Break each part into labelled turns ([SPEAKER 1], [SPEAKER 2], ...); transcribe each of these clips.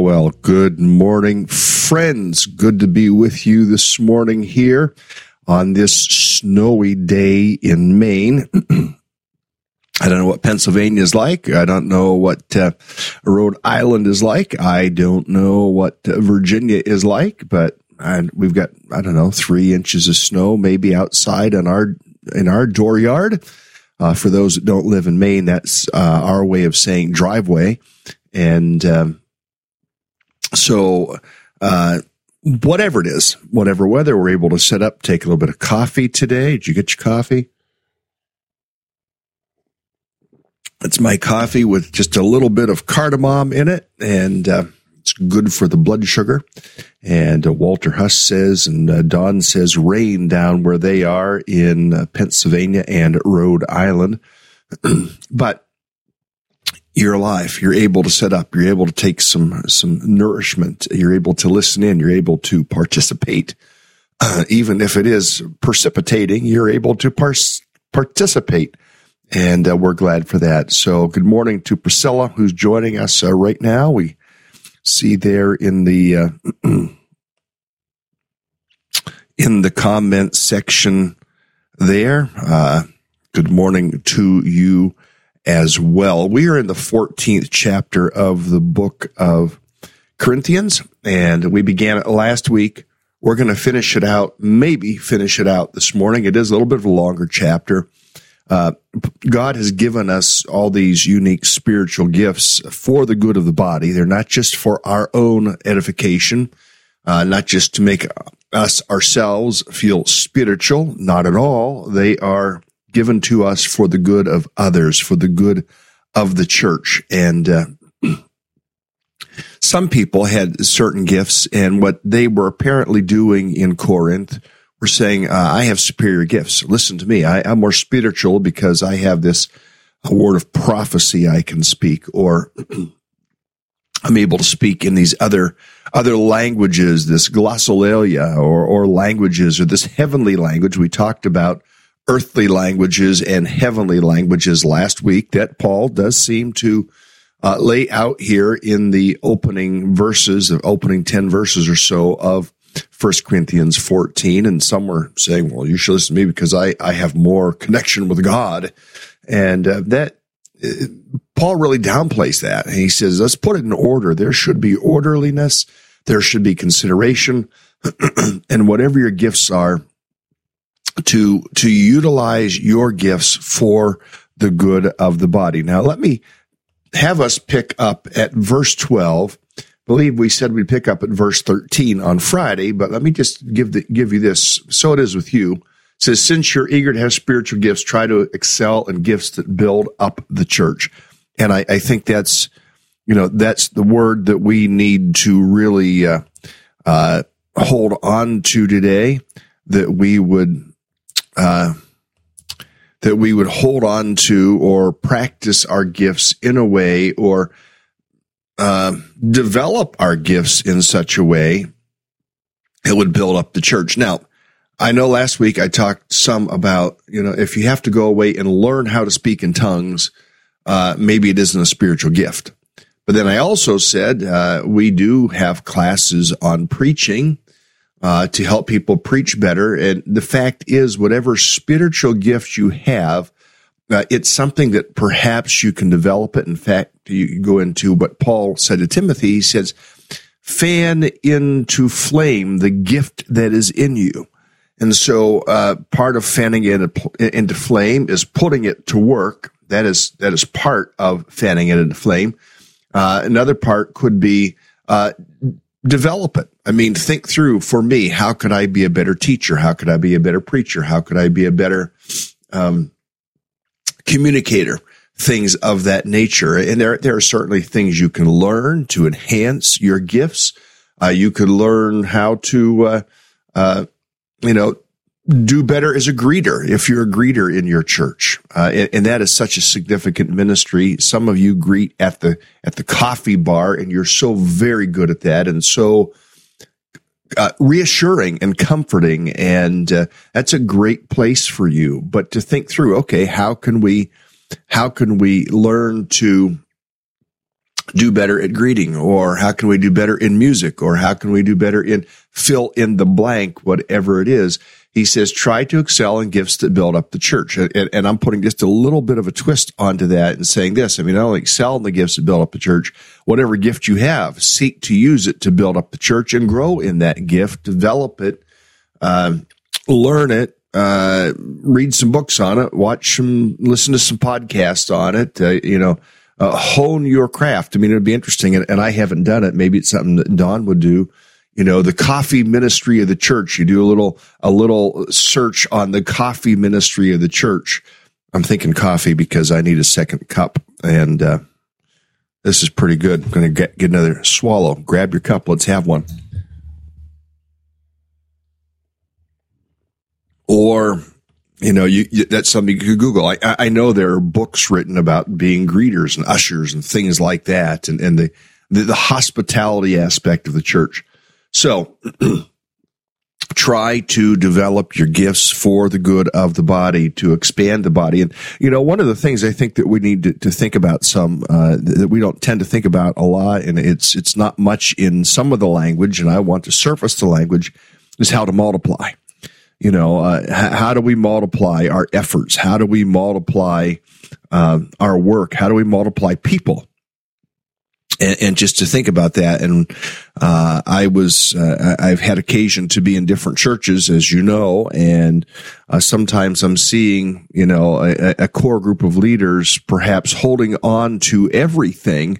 [SPEAKER 1] well, well. Good morning, friends. Good to be with you this morning here on this snowy day in Maine. I don't know what Pennsylvania is like. I don't know what uh, Rhode Island is like. I don't know what uh, Virginia is like, but uh, we've got, I don't know, three inches of snow maybe outside in our, in our dooryard. Uh, for those that don't live in Maine, that's uh, our way of saying driveway. And um, so, uh, whatever it is, whatever weather, we're able to set up, take a little bit of coffee today. Did you get your coffee? It's my coffee with just a little bit of cardamom in it, and uh, it's good for the blood sugar. And uh, Walter Huss says, and uh, Don says, rain down where they are in uh, Pennsylvania and Rhode Island. but you're alive. You're able to set up. You're able to take some some nourishment. You're able to listen in. You're able to participate, uh, even if it is precipitating. You're able to pars- participate, and uh, we're glad for that. So, good morning to Priscilla, who's joining us uh, right now. We see there in the uh, in the comment section there. Uh, good morning to you as well. We are in the 14th chapter of the book of Corinthians, and we began it last week. We're going to finish it out, maybe finish it out this morning. It is a little bit of a longer chapter. Uh, God has given us all these unique spiritual gifts for the good of the body. They're not just for our own edification, uh, not just to make us ourselves feel spiritual, not at all. They are given to us for the good of others, for the good of the church. And uh, some people had certain gifts, and what they were apparently doing in Corinth we're saying, uh, I have superior gifts. Listen to me. I, am more spiritual because I have this word of prophecy I can speak, or I'm able to speak in these other, other languages, this glossolalia or, or languages or this heavenly language. We talked about earthly languages and heavenly languages last week that Paul does seem to uh, lay out here in the opening verses, the opening 10 verses or so of First Corinthians 14. And some were saying, well, you should listen to me because I, I have more connection with God. And uh, that, uh, Paul really downplays that. And he says, let's put it in order. There should be orderliness. There should be consideration. and whatever your gifts are, to, to utilize your gifts for the good of the body. Now, let me have us pick up at verse 12 believe we said we'd pick up at verse 13 on Friday, but let me just give the, give you this. So it is with you. It says, since you're eager to have spiritual gifts, try to excel in gifts that build up the church. And I, I think that's, you know, that's the word that we need to really, uh, uh, hold on to today that we would, uh, that we would hold on to or practice our gifts in a way or uh, develop our gifts in such a way it would build up the church. Now, I know last week I talked some about, you know, if you have to go away and learn how to speak in tongues, uh, maybe it isn't a spiritual gift. But then I also said uh, we do have classes on preaching uh, to help people preach better. And the fact is, whatever spiritual gifts you have, uh, it's something that perhaps you can develop it. In fact, you go into what Paul said to Timothy. He says, fan into flame the gift that is in you. And so, uh, part of fanning it into flame is putting it to work. That is, that is part of fanning it into flame. Uh, another part could be, uh, develop it. I mean, think through for me, how could I be a better teacher? How could I be a better preacher? How could I be a better, um, communicator, things of that nature. And there, there are certainly things you can learn to enhance your gifts. Uh, you could learn how to, uh, uh, you know, do better as a greeter if you're a greeter in your church. Uh, and, and, that is such a significant ministry. Some of you greet at the, at the coffee bar and you're so very good at that and so, uh, reassuring and comforting. And uh, that's a great place for you. But to think through, okay, how can we, how can we learn to do better at greeting or how can we do better in music or how can we do better in fill in the blank, whatever it is. He says, try to excel in gifts that build up the church. And, and, I'm putting just a little bit of a twist onto that and saying this. I mean, not only excel in the gifts that build up the church, whatever gift you have, seek to use it to build up the church and grow in that gift, develop it, uh, learn it, uh, read some books on it, watch some, listen to some podcasts on it, uh, you know, uh, hone your craft. I mean, it'd be interesting. And, and I haven't done it. Maybe it's something that Don would do you know, the coffee ministry of the church. You do a little, a little search on the coffee ministry of the church. I'm thinking coffee because I need a second cup and, uh, this is pretty good. I'm going to get, get another swallow. Grab your cup. Let's have one. Or, you know, you, you, that's something you could Google. I, I know there are books written about being greeters and ushers and things like that and, and the, the, the hospitality aspect of the church. So try to develop your gifts for the good of the body to expand the body. And, you know, one of the things I think that we need to, to think about some, uh, that we don't tend to think about a lot, and it's, it's not much in some of the language, and I want to surface the language, is how to multiply. You know, uh, how do we multiply our efforts? How do we multiply uh, our work? How do we multiply people? and, and, just to think about that. And uh, I was uh, I've had occasion to be in different churches, as you know, and uh, sometimes I'm seeing you know a, a, core group of leaders perhaps holding on to everything.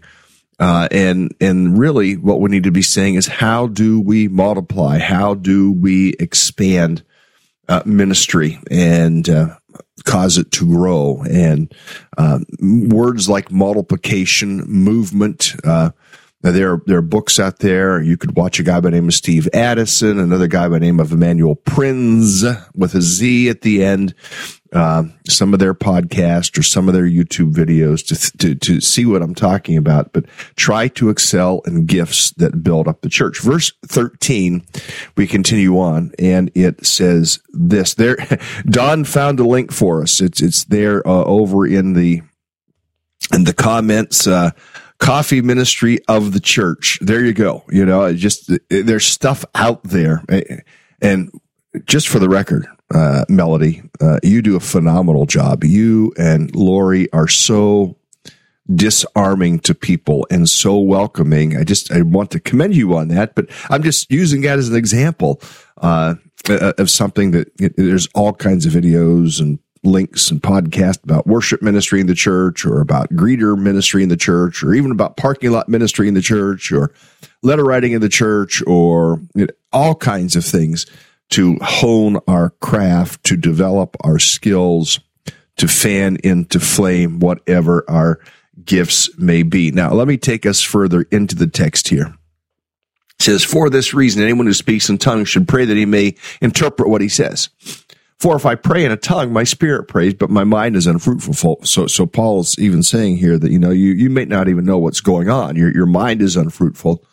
[SPEAKER 1] Uh, and and really, what we need to be saying is, how do we multiply? How do we expand uh, ministry? And uh, cause it to grow. And uh, words like multiplication, movement, uh, Now, there, are, there are books out there. You could watch a guy by the name of Steve Addison, another guy by the name of Emanuel Prinz with a Z at the end. Uh, some of their podcast or some of their YouTube videos to, to, to see what I'm talking about, but try to excel in gifts that build up the church. Verse 13, we continue on and it says this there. Don found a link for us. It's, it's there uh, over in the, in the comments, uh, coffee ministry of the church. There you go. You know, just there's stuff out there. And just for the record, uh, Melody, uh, you do a phenomenal job. You and Lori are so disarming to people and so welcoming. I just I want to commend you on that, but I'm just using that as an example uh, of something that there's all kinds of videos and links and podcasts about worship ministry in the church or about greeter ministry in the church or even about parking lot ministry in the church or letter writing in the church or you know, all kinds of things to hone our craft, to develop our skills, to fan into flame whatever our gifts may be. Now, let me take us further into the text here. It says, For this reason, anyone who speaks in tongues should pray that he may interpret what he says. For if I pray in a tongue, my spirit prays, but my mind is unfruitful. So, so Paul's even saying here that, you know, you, you may not even know what's going on. Your, your mind is unfruitful.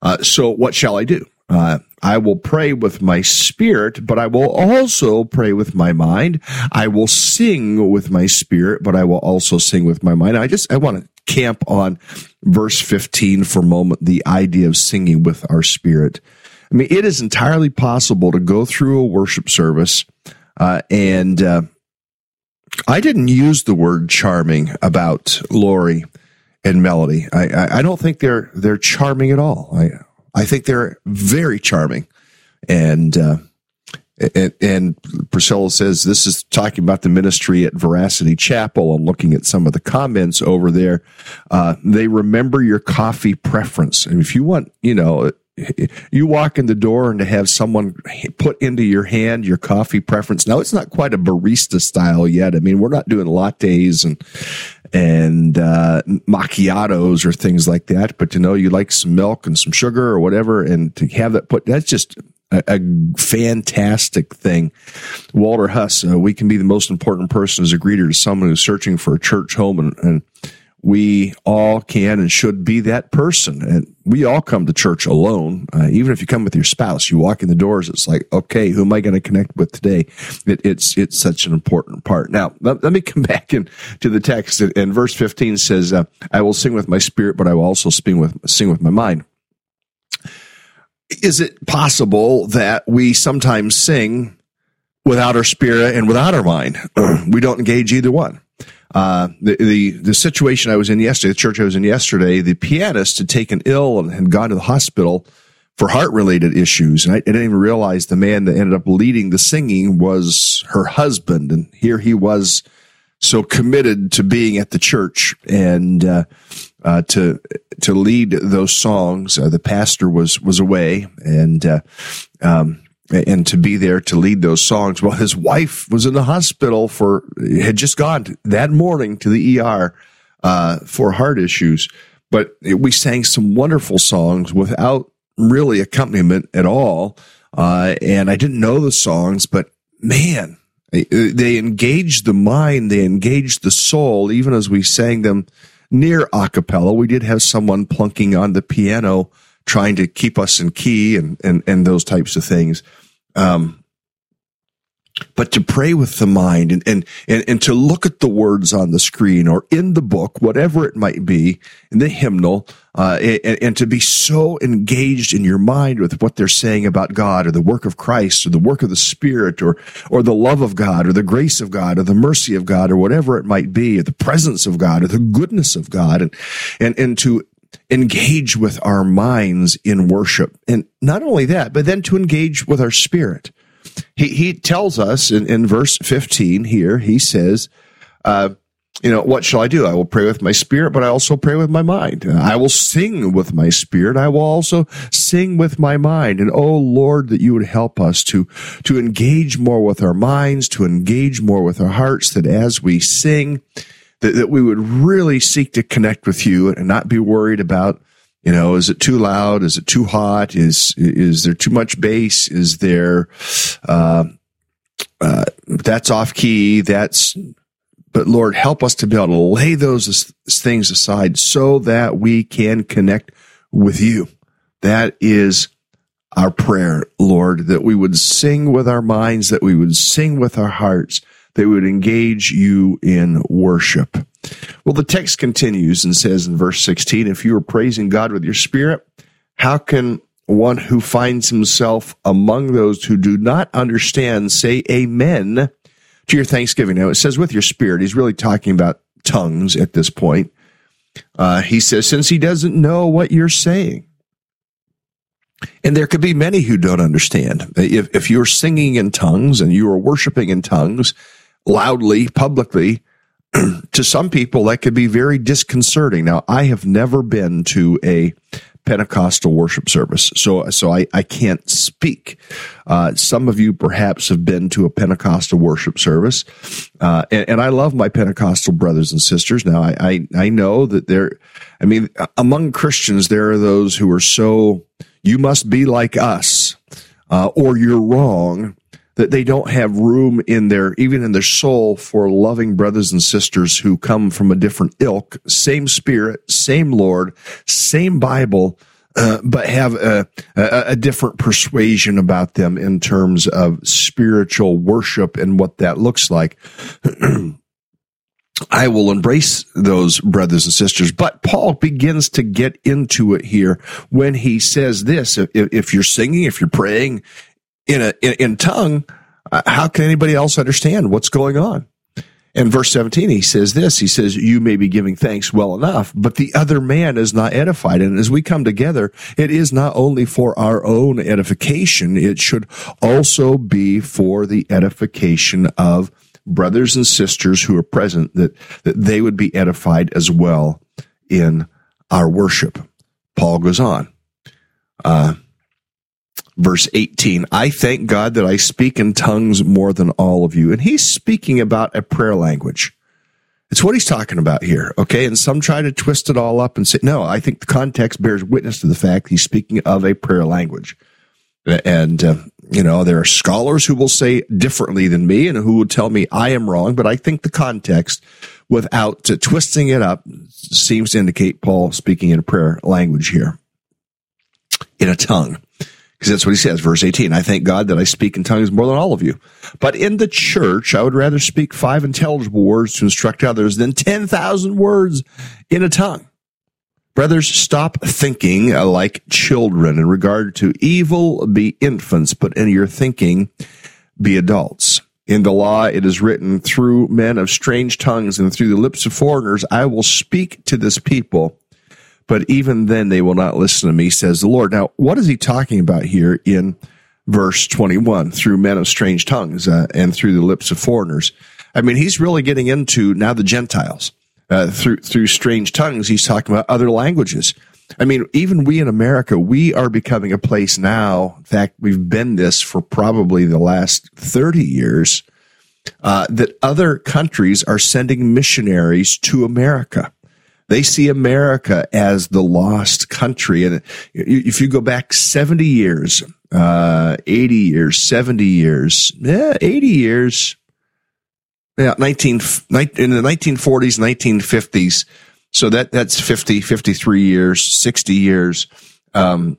[SPEAKER 1] Uh, so what shall I do? Uh, I will pray with my spirit, but I will also pray with my mind. I will sing with my spirit, but I will also sing with my mind. I just, I want to camp on verse 15 for a moment, the idea of singing with our spirit. I mean, it is entirely possible to go through a worship service uh, and uh, I didn't use the word charming about Lori and Melody. I, I, I, don't think they're they're charming at all. I I think they're very charming, and uh, and, and, Priscilla says this is talking about the ministry at Veracity Chapel. I'm looking at some of the comments over there. Uh, they remember your coffee preference, and if you want, you know, you walk in the door and to have someone put into your hand your coffee preference. Now it's not quite a barista style yet. I mean, we're not doing lattes and and uh, macchiatos or things like that. But to know you like some milk and some sugar or whatever, and to have that put that's just a, a fantastic thing. Walter Huss, uh, we can be the most important person as a greeter to someone who's searching for a church home and, and we all can and should be that person. And we all come to church alone. Uh, even if you come with your spouse, you walk in the doors, it's like, okay, who am I going to connect with today? It, it's, it's such an important part. Now, let, let me come back in to the text. And, verse 15 says, uh, I will sing with my spirit, but I will also sing with, sing with my mind. Is it possible that we sometimes sing without our spirit and without our mind? we don't engage either one. Uh, the, the, the situation I was in yesterday, the church I was in yesterday, the pianist had taken ill and had gone to the hospital for heart related issues. And I, I, didn't even realize the man that ended up leading the singing was her husband. And here he was so committed to being at the church and, uh, uh, to, to lead those songs. Uh, the pastor was, was away and, uh, um, and to be there to lead those songs. Well, his wife was in the hospital for, had just gone that morning to the ER, uh, for heart issues. But we sang some wonderful songs without really accompaniment at all. Uh, and I didn't know the songs, but man, they engaged the mind, they engaged the soul, even as we sang them near a cappella. We did have someone plunking on the piano trying to keep us in key and, and, and those types of things. Um, but to pray with the mind and, and, and, and, to look at the words on the screen or in the book, whatever it might be, in the hymnal, uh, and, and, to be so engaged in your mind with what they're saying about God or the work of Christ or the work of the Spirit or, or the love of God or the grace of God or the mercy of God or whatever it might be, or the presence of God or the goodness of God and, and, and to engage with our minds in worship. And not only that, but then to engage with our spirit. He, he tells us in, in verse 15 here, he says, uh, you know, what shall I do? I will pray with my spirit, but I also pray with my mind. I will sing with my spirit. I will also sing with my mind. And oh Lord, that you would help us to, to engage more with our minds, to engage more with our hearts, that as we sing, that, that we would really seek to connect with you and not be worried about You know, is it too loud? Is it too hot? Is is there too much bass? Is there uh, uh, that's off key? That's but Lord, help us to be able to lay those things aside so that we can connect with you. That is our prayer, Lord, that we would sing with our minds, that we would sing with our hearts, we would engage you in worship. Well, the text continues and says in verse 16, if you are praising God with your spirit, how can one who finds himself among those who do not understand say amen to your thanksgiving? Now it says with your spirit. He's really talking about tongues at this point. Uh, he says, since he doesn't know what you're saying. And there could be many who don't understand. If, if you're singing in tongues and you are worshiping in tongues loudly, publicly, to some people, that could be very disconcerting. Now, I have never been to a Pentecostal worship service, so so I, I can't speak. Uh, some of you perhaps have been to a Pentecostal worship service, uh, and, and, I love my Pentecostal brothers and sisters. Now, I, I I know that there, I mean, among Christians, there are those who are so you must be like us, uh, or you're wrong that they don't have room in their, even in their soul for loving brothers and sisters who come from a different ilk, same spirit, same Lord, same Bible, uh, but have a, a, a, different persuasion about them in terms of spiritual worship and what that looks like. I will embrace those brothers and sisters. But Paul begins to get into it here when he says this. If, if you're singing, if you're praying, in a in, in tongue, uh, how can anybody else understand what's going on? In verse 17, he says this, he says, you may be giving thanks well enough, but the other man is not edified. And as we come together, it is not only for our own edification, it should also be for the edification of brothers and sisters who are present, that, that they would be edified as well in our worship. Paul goes on. Uh, verse 18, I thank God that I speak in tongues more than all of you. And he's speaking about a prayer language. It's what he's talking about here. Okay. And some try to twist it all up and say, no, I think the context bears witness to the fact he's speaking of a prayer language. And, uh, you know, there are scholars who will say differently than me and who will tell me I am wrong, but I think the context without uh, twisting it up seems to indicate Paul speaking in a prayer language here in a tongue because that's what he says, verse 18. I thank God that I speak in tongues more than all of you. But in the church, I would rather speak five intelligible words to instruct others than 10,000 words in a tongue. Brothers, stop thinking like children in regard to evil. Be infants, but in your thinking, be adults. In the law, it is written through men of strange tongues and through the lips of foreigners, I will speak to this people but even then they will not listen to me, says the Lord. Now, what is he talking about here in verse 21? Through men of strange tongues uh, and through the lips of foreigners. I mean, he's really getting into now the Gentiles. Uh, through through strange tongues, he's talking about other languages. I mean, even we in America, we are becoming a place now. In fact, we've been this for probably the last 30 years, uh, that other countries are sending missionaries to America. They see America as the lost country. And if you go back 70 years, uh, 80 years, 70 years, yeah, 80 years, yeah, 19, in the 1940s, 1950s. So that, that's 50, 53 years, 60 years. Um,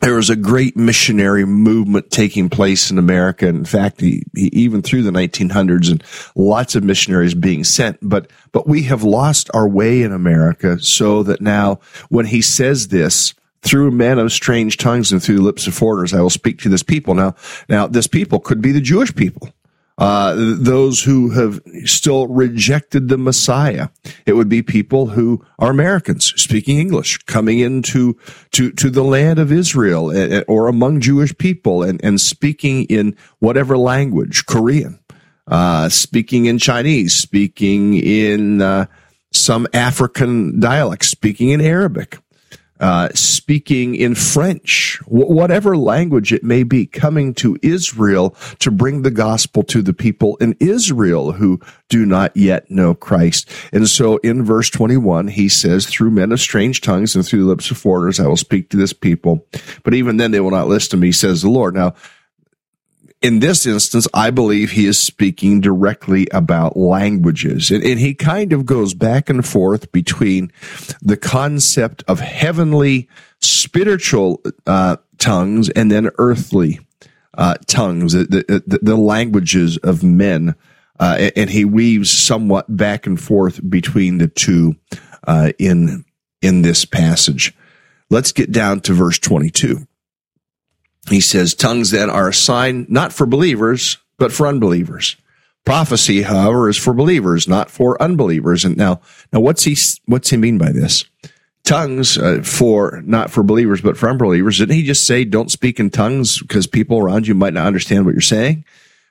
[SPEAKER 1] there was a great missionary movement taking place in America. In fact, he, he, even through the 1900s and lots of missionaries being sent, but, but we have lost our way in America so that now when he says this, through men of strange tongues and through the lips of foreigners, I will speak to this people. Now, now this people could be the Jewish people uh, those who have still rejected the Messiah. It would be people who are Americans speaking English, coming into to to the land of Israel eh, eh, or among Jewish people and and speaking in whatever language, Korean, uh, speaking in Chinese, speaking in uh, some African dialect, speaking in Arabic. Uh, speaking in French, wh- whatever language it may be, coming to Israel to bring the gospel to the people in Israel who do not yet know Christ. And so in verse 21, he says, through men of strange tongues and through the lips of foreigners, I will speak to this people. But even then they will not listen to me, says the Lord. Now, in this instance, I believe he is speaking directly about languages. And, and, he kind of goes back and forth between the concept of heavenly spiritual uh, tongues and then earthly uh, tongues, the, the, the, languages of men. Uh, and he weaves somewhat back and forth between the two uh, in in this passage. Let's get down to verse 22. He says, tongues then are a sign not for believers, but for unbelievers. Prophecy, however, is for believers, not for unbelievers. And now, now what's he, what's he mean by this? Tongues uh, for, not for believers, but for unbelievers. Didn't he just say, don't speak in tongues because people around you might not understand what you're saying?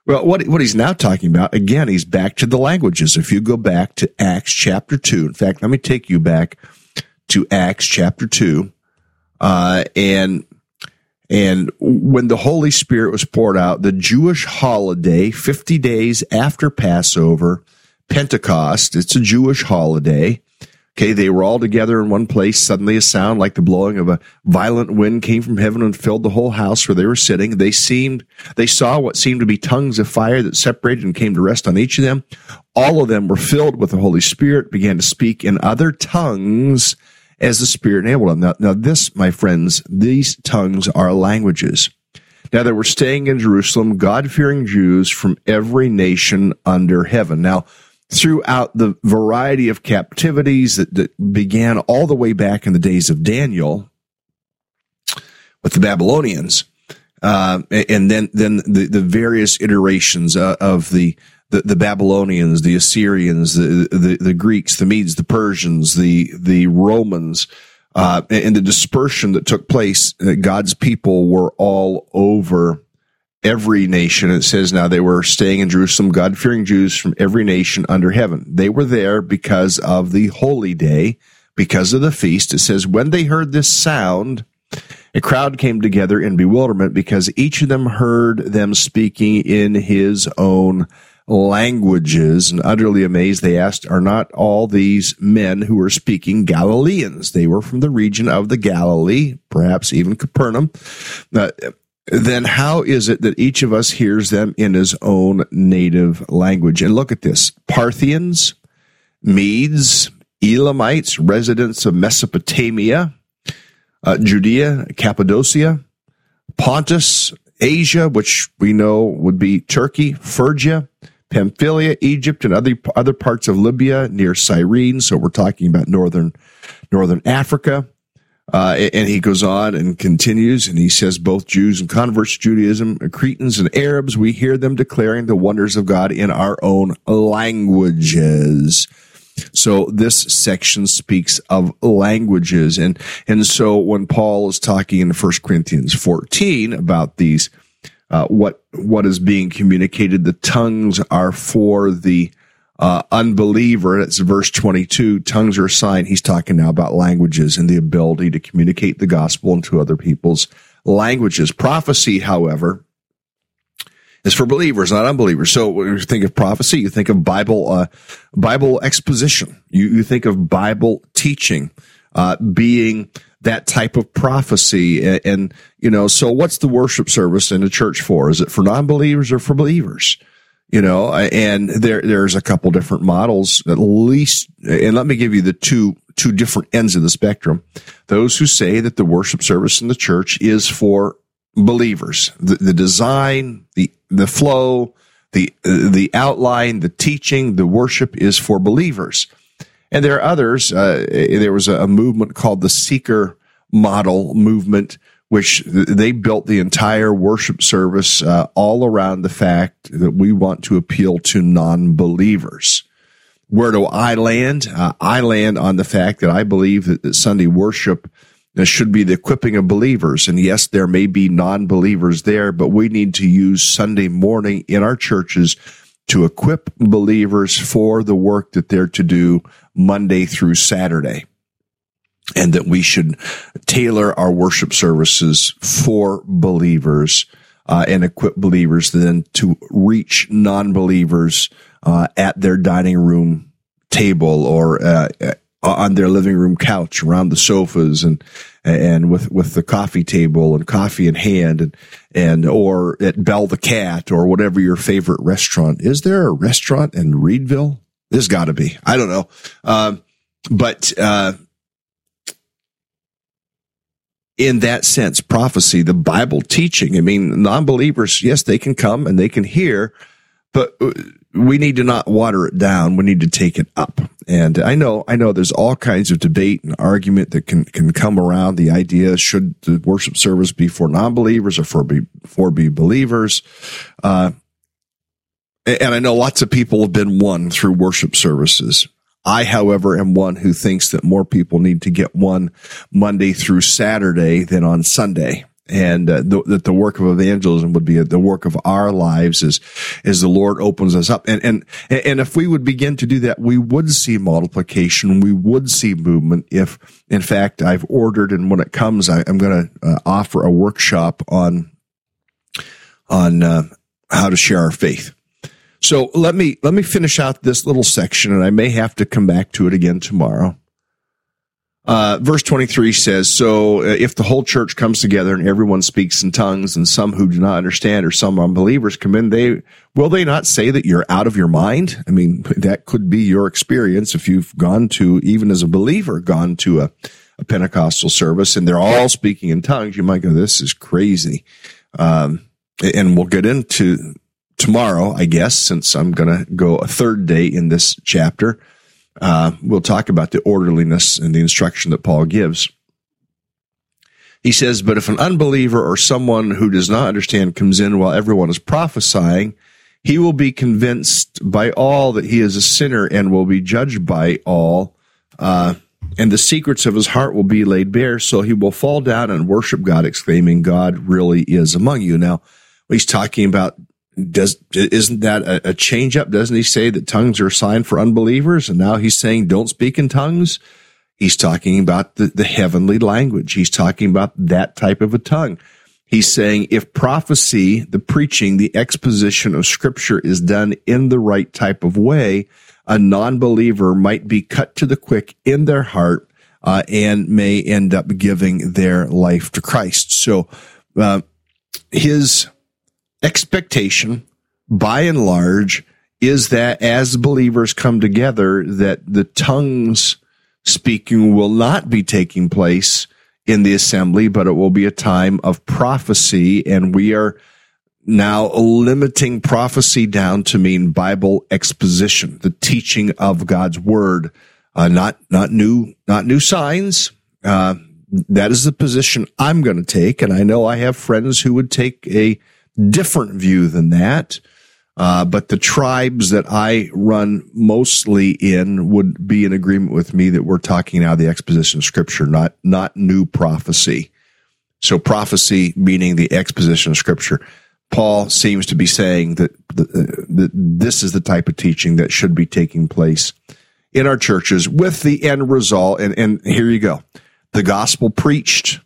[SPEAKER 1] Well, what, what he's now talking about, again, he's back to the languages. If you go back to Acts chapter 2, in fact, let me take you back to Acts chapter 2, uh, and and when the Holy Spirit was poured out, the Jewish holiday, 50 days after Passover, Pentecost, it's a Jewish holiday. Okay, they were all together in one place. Suddenly, a sound like the blowing of a violent wind came from heaven and filled the whole house where they were sitting. They seemed, they saw what seemed to be tongues of fire that separated and came to rest on each of them. All of them were filled with the Holy Spirit, began to speak in other tongues as the Spirit enabled them. Now, now this, my friends, these tongues are languages. Now they were staying in Jerusalem, God fearing Jews from every nation under heaven. Now, throughout the variety of captivities that, that began all the way back in the days of Daniel with the Babylonians, uh, and then then the, the various iterations uh, of the the, the Babylonians, the Assyrians, the, the, the Greeks, the Medes, the Persians, the, the Romans, uh, and the dispersion that took place, uh, God's people were all over every nation. It says now they were staying in Jerusalem, God fearing Jews from every nation under heaven. They were there because of the holy day, because of the feast. It says when they heard this sound, a crowd came together in bewilderment because each of them heard them speaking in his own languages. And utterly amazed they asked are not all these men who are speaking galileans? They were from the region of the galilee perhaps even capernaum. Uh, then how is it that each of us hears them in his own native language? And look at this. Parthians medes elamites residents of mesopotamia uh, judea cappadocia pontus asia which we know would be turkey phrygia Pamphylia, Egypt, and other other parts of Libya near Cyrene. So we're talking about northern northern Africa. Uh, and he goes on and continues, and he says, both Jews and converts to Judaism, Cretans and Arabs, we hear them declaring the wonders of God in our own languages. So this section speaks of languages. And, and so when Paul is talking in 1 Corinthians 14 about these uh, what what is being communicated. The tongues are for the uh, unbeliever. That's verse 22. Tongues are a sign. He's talking now about languages and the ability to communicate the gospel into other people's languages. Prophecy, however, is for believers, not unbelievers. So when you think of prophecy, you think of Bible, uh, Bible exposition. You, you think of Bible teaching, uh, being that type of prophecy. And, and, you know, so what's the worship service in a church for? Is it for non-believers or for believers? You know, and there, there's a couple different models, at least, and let me give you the two, two different ends of the spectrum. Those who say that the worship service in the church is for believers, the, the design, the, the flow, the, the outline, the teaching, the worship is for believers. And there are others. Uh, there was a, movement called the Seeker Model Movement, which they built the entire worship service uh, all around the fact that we want to appeal to non-believers. Where do I land? Uh, I land on the fact that I believe that, that Sunday worship uh, should be the equipping of believers. And yes, there may be non-believers there, but we need to use Sunday morning in our churches to equip believers for the work that they're to do Monday through Saturday. and that we should tailor our worship services for believers uh, and equip believers then to reach non-believers uh, at their dining room table or uh, on their living room couch around the sofas and and with with the coffee table and coffee in hand and and or at Bell the Cat or whatever your favorite restaurant is. There a restaurant in Reedville? There's got to be. I don't know, um, but uh, in that sense, prophecy, the Bible teaching. I mean, non-believers, yes, they can come and they can hear, but uh, we need to not water it down. We need to take it up. And I know, I know there's all kinds of debate and argument that can, can come around the idea, should the worship service be for non-believers or for be, for be believers? Uh, and I know lots of people have been won through worship services. I, however, am one who thinks that more people need to get won Monday through Saturday than on Sunday and uh, th- that the work of evangelism would be the work of our lives as as the Lord opens us up. And and and if we would begin to do that we would see multiplication. We would see movement if in fact I've ordered and when it comes I, am going to uh, offer a workshop on on uh, how to share our faith. So let me let me finish out this little section and I may have to come back to it again tomorrow uh, verse 23 says, So uh, if the whole church comes together and everyone speaks in tongues and some who do not understand or some unbelievers come in, they, will they not say that you're out of your mind? I mean, that could be your experience if you've gone to, even as a believer, gone to a, a Pentecostal service and they're all speaking in tongues. You might go, this is crazy. Um, and we'll get into tomorrow, I guess, since I'm going to go a third day in this chapter uh, we'll talk about the orderliness and the instruction that Paul gives. He says, But if an unbeliever or someone who does not understand comes in while everyone is prophesying, he will be convinced by all that he is a sinner and will be judged by all. Uh, and the secrets of his heart will be laid bare. So he will fall down and worship God, exclaiming, God really is among you. Now, he's talking about does isn't that a, a change up? Doesn't he say that tongues are a sign for unbelievers? And now he's saying don't speak in tongues. He's talking about the, the heavenly language. He's talking about that type of a tongue. He's saying if prophecy, the preaching, the exposition of scripture is done in the right type of way, a non-believer might be cut to the quick in their heart uh, and may end up giving their life to Christ. So uh, his expectation by and large is that as believers come together that the tongues speaking will not be taking place in the assembly but it will be a time of prophecy. And we are now limiting prophecy down to mean bible exposition the teaching of god's word. Uh, not not new not new signs. Uh, that is the position i'm going to take. And i know i have friends who would take a different view than that. Uh, but the tribes that I run mostly in would be in agreement with me that we're talking now the exposition of scripture, not, not new prophecy. So prophecy meaning the exposition of scripture. Paul seems to be saying that, that this is the type of teaching that should be taking place in our churches with the end result. And, and here you go. The gospel preached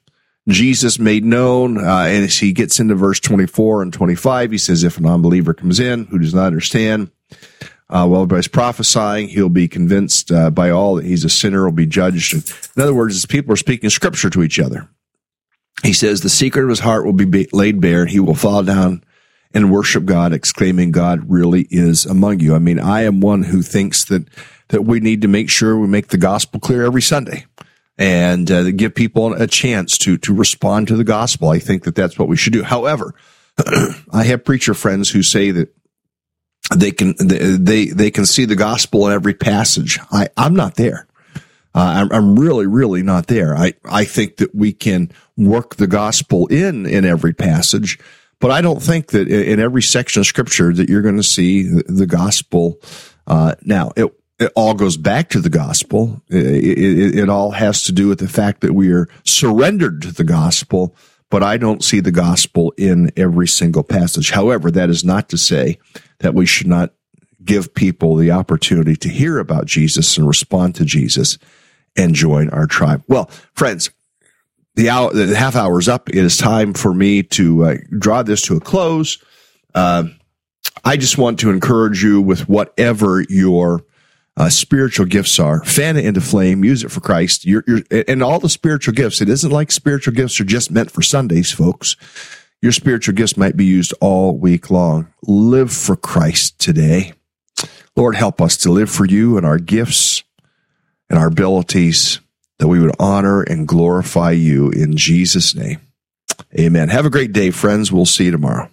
[SPEAKER 1] Jesus made known, uh, and as he gets into verse 24 and 25, he says, if a non-believer comes in who does not understand, uh, while everybody's prophesying, he'll be convinced uh, by all that he's a sinner, will be judged. In other words, as people are speaking scripture to each other, he says the secret of his heart will be laid bare. and He will fall down and worship God, exclaiming, God really is among you. I mean, I am one who thinks that, that we need to make sure we make the gospel clear every Sunday and uh, give people a chance to to respond to the gospel. I think that that's what we should do. However, I have preacher friends who say that they can they they can see the gospel in every passage. I I'm not there. Uh, I'm, I'm really really not there. I I think that we can work the gospel in in every passage, but I don't think that in every section of scripture that you're going to see the, gospel. Uh, now, it, it all goes back to the gospel. It, it, it, all has to do with the fact that we are surrendered to the gospel, but I don't see the gospel in every single passage. However, that is not to say that we should not give people the opportunity to hear about Jesus and respond to Jesus and join our tribe. Well, friends, the hour, the half hour is up. It is time for me to uh, draw this to a close. Uh, I just want to encourage you with whatever your uh, spiritual gifts are. Fan it into flame. Use it for Christ. You're, you're, and all the spiritual gifts. It isn't like spiritual gifts are just meant for Sundays, folks. Your spiritual gifts might be used all week long. Live for Christ today. Lord, help us to live for you and our gifts and our abilities that we would honor and glorify you in Jesus' name. Amen. Have a great day, friends. We'll see you tomorrow.